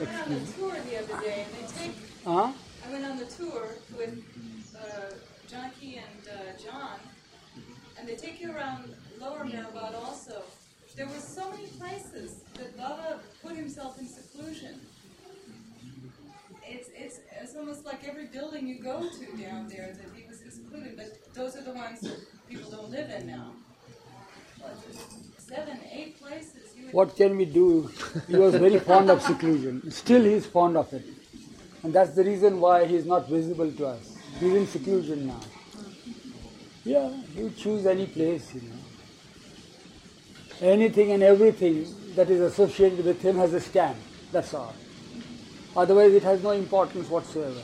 I went on a tour the other day, and they take. Huh? I went on the tour with uh, and uh, John, and they take you around Lower Meherabad also. There were so many places that Baba put himself in seclusion. It's, it's, it's almost like every building you go to down there that he was secluded, but those are the ones that people don't live in now. Seven, eight places. You What can we do? He was very fond of seclusion. Still, he is fond of it. And that's the reason why he is not visible to us. He's in seclusion now. Yeah, would choose any place, you know. Anything and everything that is associated with him has a stamp. That's all. Otherwise, it has no importance whatsoever.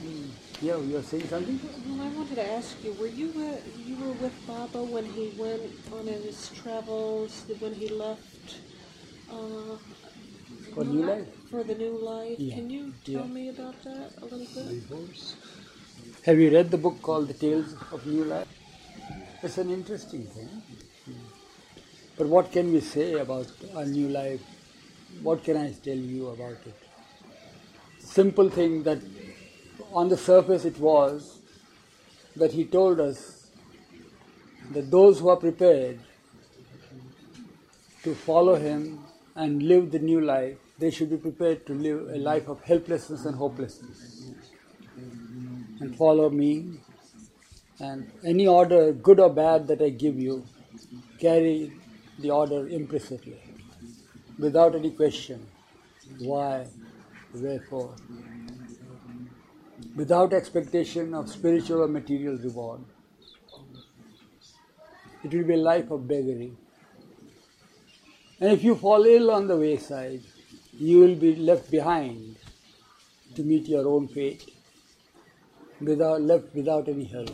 Hmm. Yeah, you are saying something? Well, I wanted to ask you, were you uh, you were with Baba when he went on his travels, when he left uh, For New Life? for the new life? Yeah. Can you tell Yeah. me about that a little bit? Have you read the book called The Tales of New Life? It's an interesting thing. But what can we say about our new life? What can I tell you about it? Simple thing that on the surface it was that he told us that those who are prepared to follow him and live the new life, they should be prepared to live a life of helplessness and hopelessness and follow me. And any order, good or bad, that I give you, carry the order implicitly, without any question. Why? Wherefore? Without expectation of spiritual or material reward. It will be a life of beggary. And if you fall ill on the wayside, you will be left behind to meet your own fate without left without any help.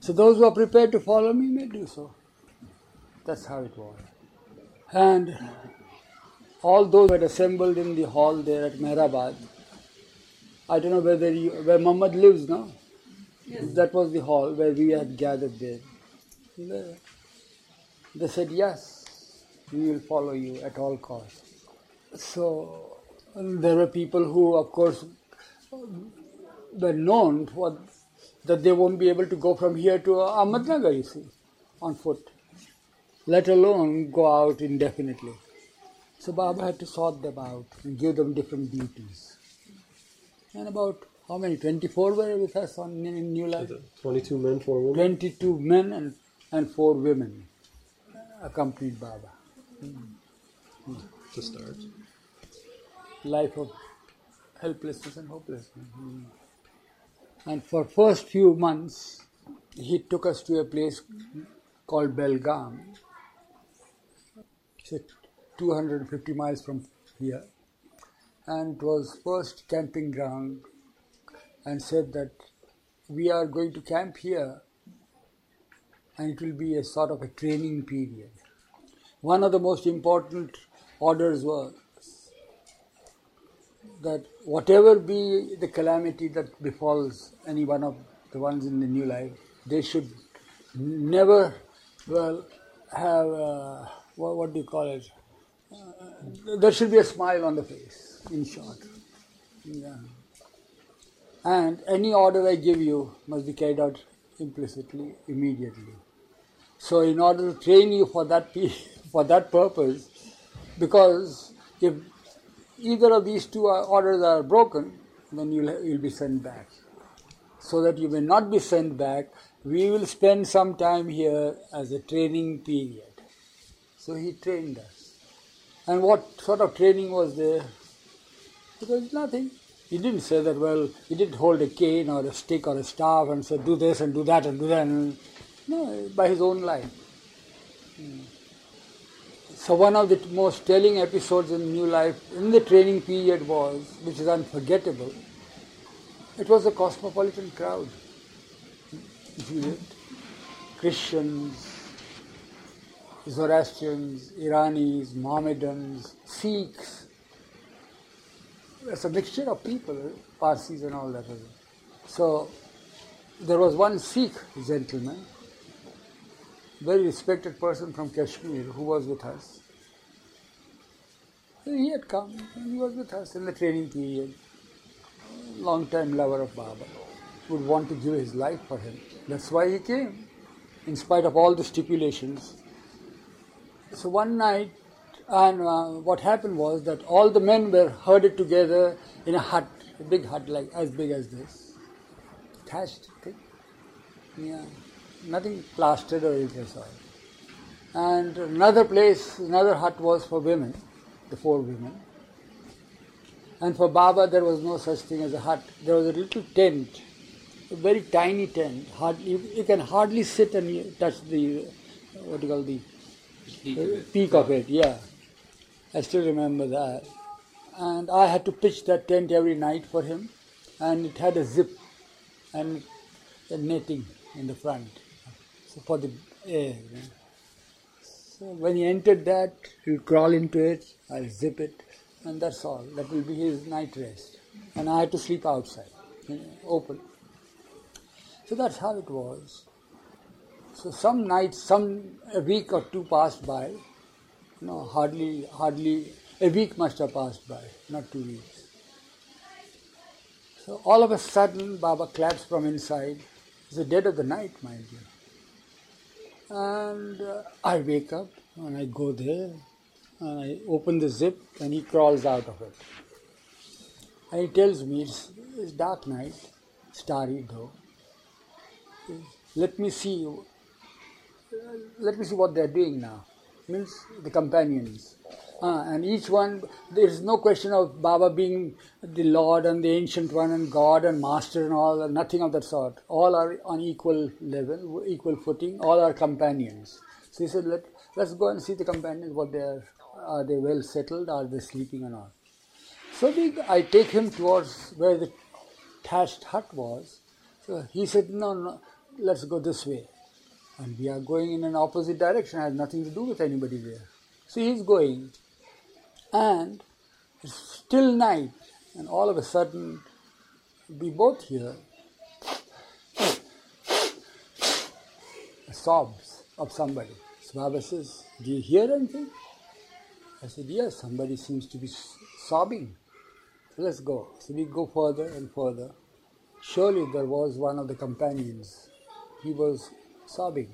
So those who are prepared to follow me may do so. That's how it was. And all those who had assembled in the hall there at Meherabad, I don't know whether you, where Muhammad lives now. Yes. That was the hall where we had gathered there. They- said, Yes, we will follow you at all costs. So there were people who, of course, were known for that they won't be able to go from here to Ahmednagar, you see, on foot, let alone go out indefinitely. So Baba had to sort them out and give them different duties. And about how many? 24 were with us on in New Life? 22 men, 4 women. 22 men and, and 4 women accompanied Baba. to start. Life of helplessness and hopelessness. Mm. And for first few months, he took us to a place called Belgaum. It's 250 miles from here. And it was first camping ground and said that we are going to camp here and it will be a sort of a training period. One of the most important orders was that whatever be the calamity that befalls any one of the ones in the new life, they should never, well, have, uh, what, what do you call it? Uh, there should be a smile on the face, in short. Yeah. And any order I give you must be carried out implicitly, immediately. So, in order to train you for that for that purpose, because if either of these two orders are broken, then you'll you'll be sent back. So that you may not be sent back, we will spend some time here as a training period. So he trained us. And what sort of training was there? Because nothing. He didn't say that, well, he didn't hold a cane or a stick or a staff and say, do this and do that and do that. And, no, by his own life. Hmm. So one of the most telling episodes in New Life in the training period was, which is unforgettable, it was a cosmopolitan crowd. Christians, Zoroastrians, Iranis, Mohammedans, Sikhs. It's a mixture of people, Parsis and all that. So there was one Sikh gentleman, very respected person from Kashmir who was with us. He had come and he was with us in the training period. Long time lover of Baba. Would want to give his life for him. That's why he came, in spite of all the stipulations. So one night, and uh, what happened was that all the men were herded together in a hut, a big hut like as big as this, thatched thing. Yeah, nothing plastered or anything so. And another place, another hut was for women, the four women. And for Baba, there was no such thing as a hut. There was a little tent, a very tiny tent. Hardly, you, you can hardly sit and touch the, what do you call the uh, peak of it, yeah. I still remember that. And I had to pitch that tent every night for him. And it had a zip and a netting in the front so for the air. So when he entered that, he'll crawl into it, I'll zip it, and that's all. That will be his night rest. And I had to sleep outside, open. So that's how it was. So some nights, some a week or two passed by. No, hardly, hardly a week must have passed by, not two weeks. So all of a sudden, Baba claps from inside. It's the dead of the night, mind you. And uh, I wake up and I go there and I open the zip and he crawls out of it. And he tells me it's, it's dark night, starry though. Let me see. Let me see what they're doing now. Means the companions. Ah, and each one, there is no question of Baba being the Lord and the Ancient One and God and Master and all, nothing of that sort. All are on equal level, equal footing, all are companions. So he said, Let, let's go and see the companions, what they are. Are they well settled? Are they sleeping or not? So we, I take him towards where the thatched hut was. So he said, No, no, let's go this way. And we are going in an opposite direction, has nothing to do with anybody there. So he's going, and it's still night, and all of a sudden, we both hear sobs of somebody. So says, Do you hear anything? I said, Yes, somebody seems to be sobbing. So let's go. So we go further and further. Surely there was one of the companions. He was sobbing.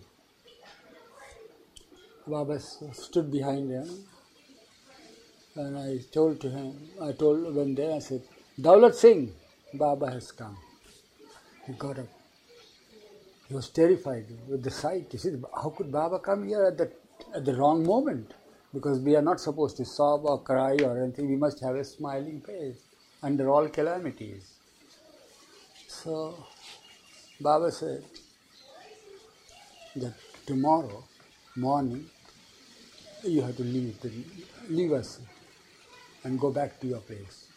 Baba stood behind him and I told to him, I told when there, I said, Daulat Singh, Baba has come. He got up. He was terrified with the sight. He said, How could Baba come here at the, at the wrong moment? Because we are not supposed to sob or cry or anything. We must have a smiling face under all calamities. So Baba said that tomorrow morning you have to leave, the, leave us and go back to your place.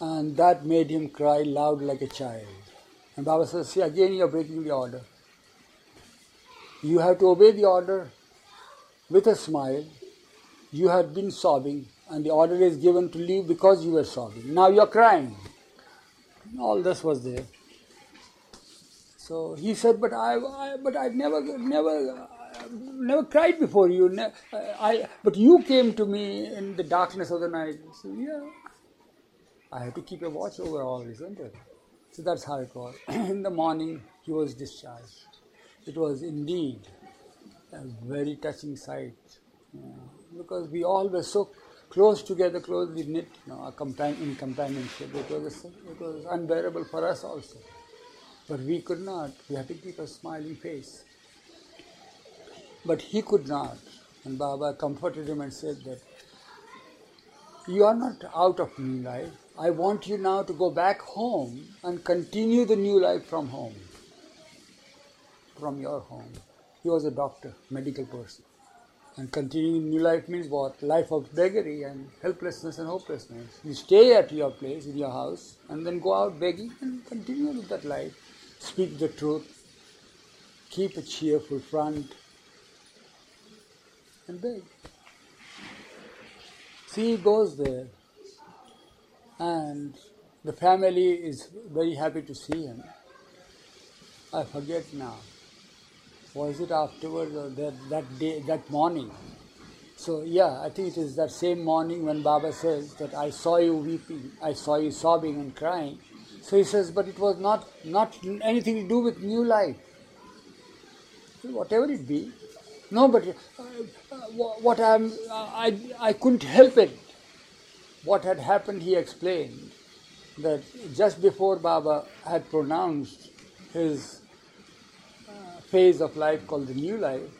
And that made him cry loud like a child. And Baba says, See, again you are breaking the order. You have to obey the order with a smile. You had been sobbing, and the order is given to leave because you were sobbing. Now you are crying. All this was there. So he said, "But I, I but I never, never, never cried before you. Ne- I, but you came to me in the darkness of the night. So yeah, I have to keep a watch over all, this, isn't it? So that's how it was. in the morning, he was discharged. It was indeed a very touching sight uh, because we all were so close together, closely knit, you know, in companionship. It was, it was unbearable for us also. But we could not. We had to keep a smiling face. But he could not. And Baba comforted him and said that you are not out of new life. I want you now to go back home and continue the new life from home. From your home. He was a doctor, medical person. And continuing new life means what? Life of beggary and helplessness and hopelessness. You stay at your place, in your house, and then go out begging and continue with that life. Speak the truth. Keep a cheerful front. And beg. See, he goes there. And the family is very happy to see him. I forget now. Was it afterwards or that, that day, that morning? So yeah, I think it is that same morning when Baba says that I saw you weeping, I saw you sobbing and crying. So he says, but it was not not anything to do with new life. Whatever it be, no, but uh, uh, what I'm, uh, I I couldn't help it. What had happened, he explained that just before Baba had pronounced his uh, phase of life called the new life,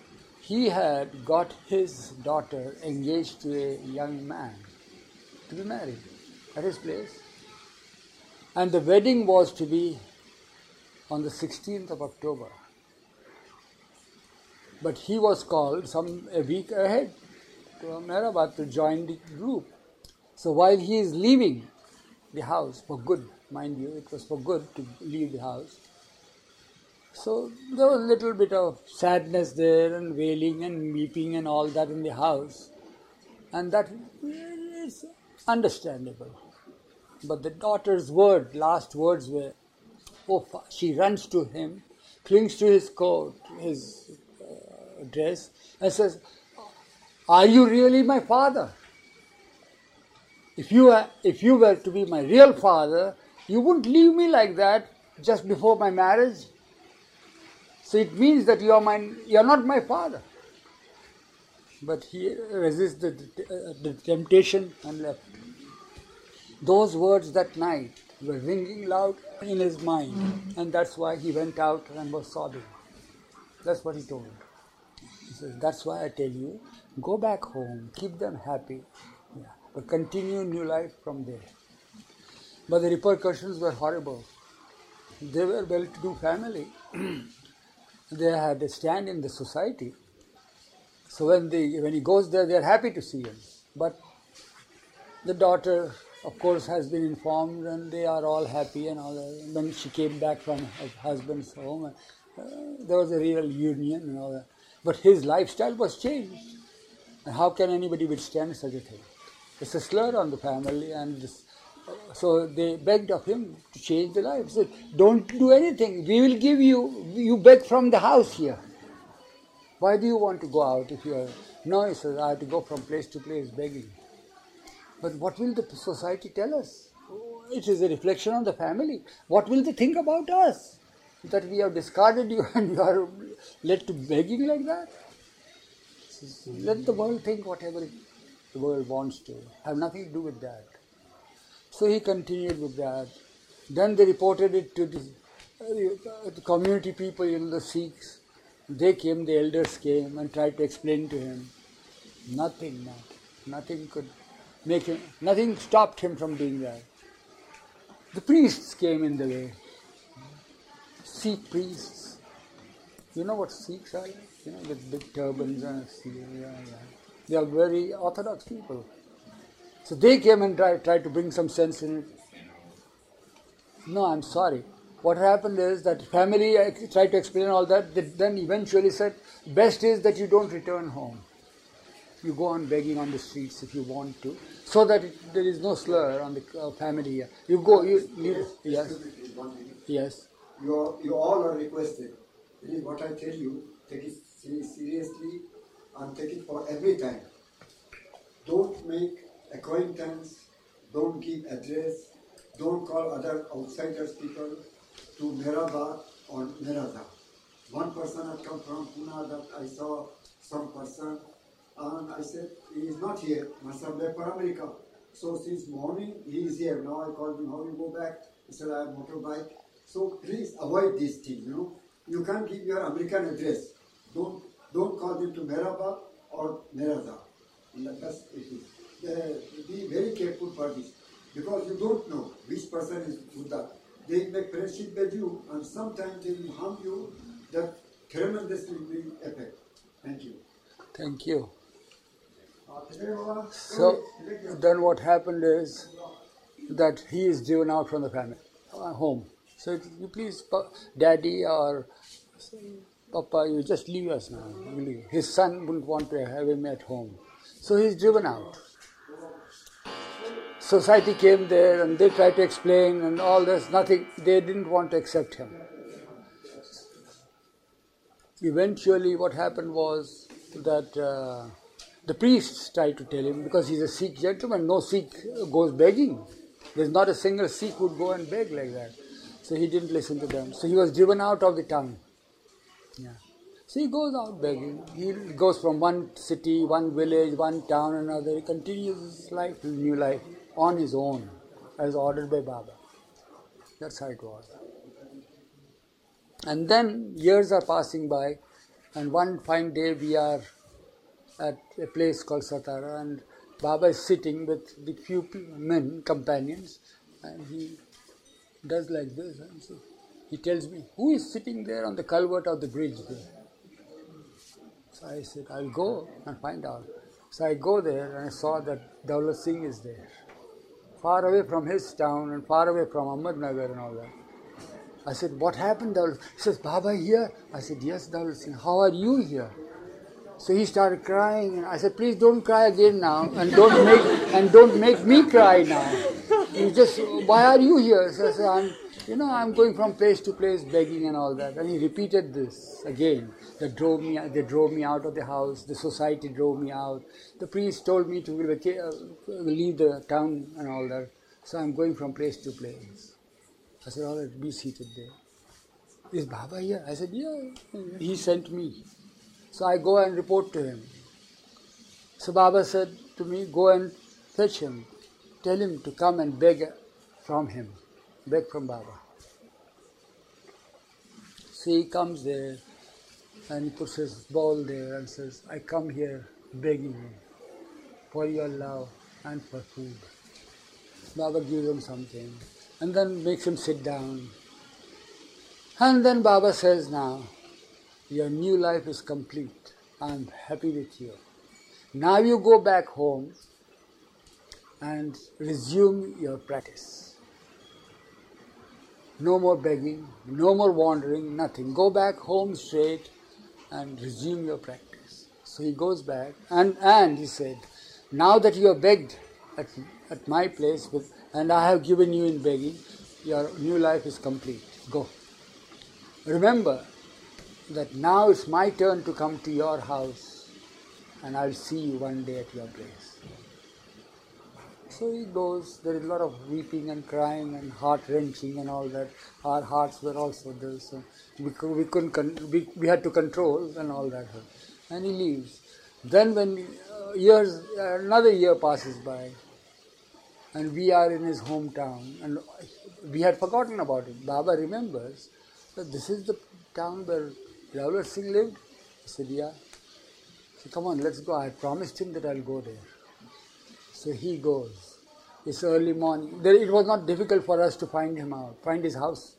he had got his daughter engaged to a young man to be married at his place. And the wedding was to be on the 16th of October. But he was called some a week ahead to Meherabad to join the group. So while he is leaving the house for good, mind you, it was for good to leave the house. So there was a little bit of sadness there and wailing and weeping and all that in the house. And that is understandable. But the daughter's word, last words were, oh, she runs to him, clings to his coat, his uh, dress, and says, Are you really my father? If you, are, if you were to be my real father, you wouldn't leave me like that just before my marriage. So it means that you are, my, you are not my father. But he resisted the, the temptation and left. Those words that night were ringing loud in his mind, and that's why he went out and was sobbing. That's what he told. He says, That's why I tell you, go back home, keep them happy, yeah, but continue new life from there. But the repercussions were horrible. They were well to do family. they had a stand in the society. So when, they, when he goes there, they are happy to see him. But the daughter of course, has been informed, and they are all happy and all that. When she came back from her husband's home, uh, there was a real union and all that. But his lifestyle was changed. And how can anybody withstand such a thing? It's a slur on the family, and this, uh, so they begged of him to change the life. He said, "Don't do anything. We will give you. You beg from the house here. Why do you want to go out if you are?" No, he says, "I have to go from place to place begging." But what will the society tell us? It is a reflection on the family. What will they think about us? That we have discarded you and you are led to begging like that? Let the world think whatever the world wants to. Have nothing to do with that. So he continued with that. Then they reported it to the, uh, the community people, you know, the Sikhs. They came, the elders came and tried to explain to him. Nothing, nothing could him, nothing stopped him from doing that. The priests came in the way. Sikh priests. You know what Sikhs are? You know, with big turbans and yeah, yeah. They are very orthodox people. So they came and tried, tried to bring some sense in it. No, I'm sorry. What happened is that family I tried to explain all that, They then eventually said, best is that you don't return home. You go on begging on the streets if you want to so that it, there is no slur on the uh, family here. You go, you, you yes, yes. You, are, you all are requested. Is what I tell you. Take it seriously and take it for every time. Don't make acquaintance. Don't give address. Don't call other outsiders people to Meherabad or Meherazad. One person had come from Pune that I saw some person and I said, he is not here, must have left for America. So since morning, he is here. Now I called him, how you go back? He said, I have motorbike. So please avoid this thing, you know. You can't give your American address. Don't don't call them to Meherabad or Meherazad. That's it is. Uh, be very careful for this. Because you don't know which person is Buddha. They make friendship with you and sometimes they will harm you that tremendously will affect. Thank you. Thank you. So then what happened is that he is driven out from the family, uh, home. So you please, daddy or papa, you just leave us now. His son wouldn't want to have him at home. So he's driven out. Society came there and they tried to explain and all this, nothing. They didn't want to accept him. Eventually, what happened was that. Uh, the priests tried to tell him because he's a Sikh gentleman, no Sikh goes begging. There's not a single Sikh would go and beg like that. So he didn't listen to them. So he was driven out of the town. Yeah. So he goes out begging. He goes from one city, one village, one town, another. He continues his life, his new life, on his own, as ordered by Baba. That's how it was. And then years are passing by, and one fine day we are at a place called Satara, and Baba is sitting with the few men, companions, and he does like this. And so he tells me, Who is sitting there on the culvert of the bridge there? So I said, I'll go and find out. So I go there and I saw that Daulat Singh is there. Far away from his town and far away from Ahmednagar and all that. I said, What happened, Daulat? He says, Baba here? I said, Yes, Daulat Singh. How are you here? So he started crying, and I said, "Please don't cry again now, and don't make and don't make me cry now. You just, why are you here?" So I said, "I'm, you know, I'm going from place to place begging and all that." And he repeated this again. They drove me, they drove me out of the house. The society drove me out. The priest told me to uh, leave the town and all that. So I'm going from place to place. I said, "All right, be seated there." Is Baba here? I said, "Yeah." He sent me. So I go and report to him. So Baba said to me, Go and fetch him. Tell him to come and beg from him. Beg from Baba. So he comes there and he puts his bowl there and says, I come here begging you for your love and for food. Baba gives him something and then makes him sit down. And then Baba says, Now, your new life is complete. I am happy with you. Now you go back home and resume your practice. No more begging, no more wandering, nothing. Go back home straight and resume your practice. So he goes back and, and he said, Now that you have begged at, at my place with, and I have given you in begging, your new life is complete. Go. Remember, that now it's my turn to come to your house and I'll see you one day at your place. So he goes, there is a lot of weeping and crying and heart wrenching and all that. Our hearts were also there, so we, we couldn't, we, we had to control and all that. And he leaves. Then when uh, years, another year passes by and we are in his hometown and we had forgotten about it. Baba remembers that this is the town where Daulat Singh lived? I said, yeah. He said, come on, let's go. I promised him that I'll go there. So he goes. It's early morning. It was not difficult for us to find him out, find his house.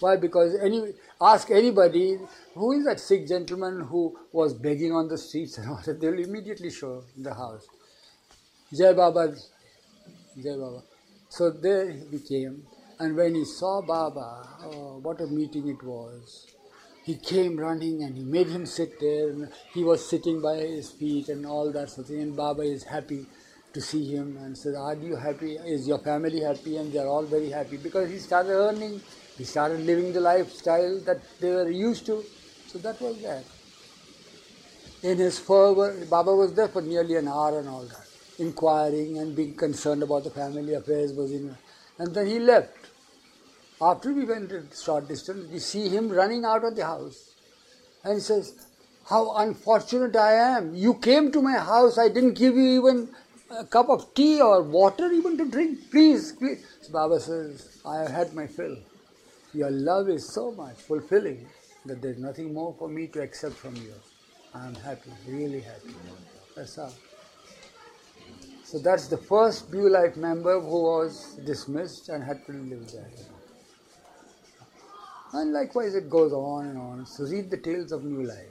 Why? Because any ask anybody who is that Sikh gentleman who was begging on the streets and all that, they'll immediately show the house. Jai Baba, Jai Baba. So there he came, and when he saw Baba, oh, what a meeting it was he came running and he made him sit there he was sitting by his feet and all that sort of thing and Baba is happy to see him and said, Are you happy? Is your family happy? And they are all very happy because he started earning, he started living the lifestyle that they were used to. So that was that. In his fervor, Baba was there for nearly an hour and all that, inquiring and being concerned about the family affairs was in and then he left. After we went a short distance, we see him running out of the house. And he says, How unfortunate I am. You came to my house, I didn't give you even a cup of tea or water even to drink. Please, please. So Baba says, I have had my fill. Your love is so much fulfilling that there's nothing more for me to accept from you. I am happy, really happy. That's all. So that's the first New Life member who was dismissed and had to live there. And likewise, it goes on and on. So read the tales of new life.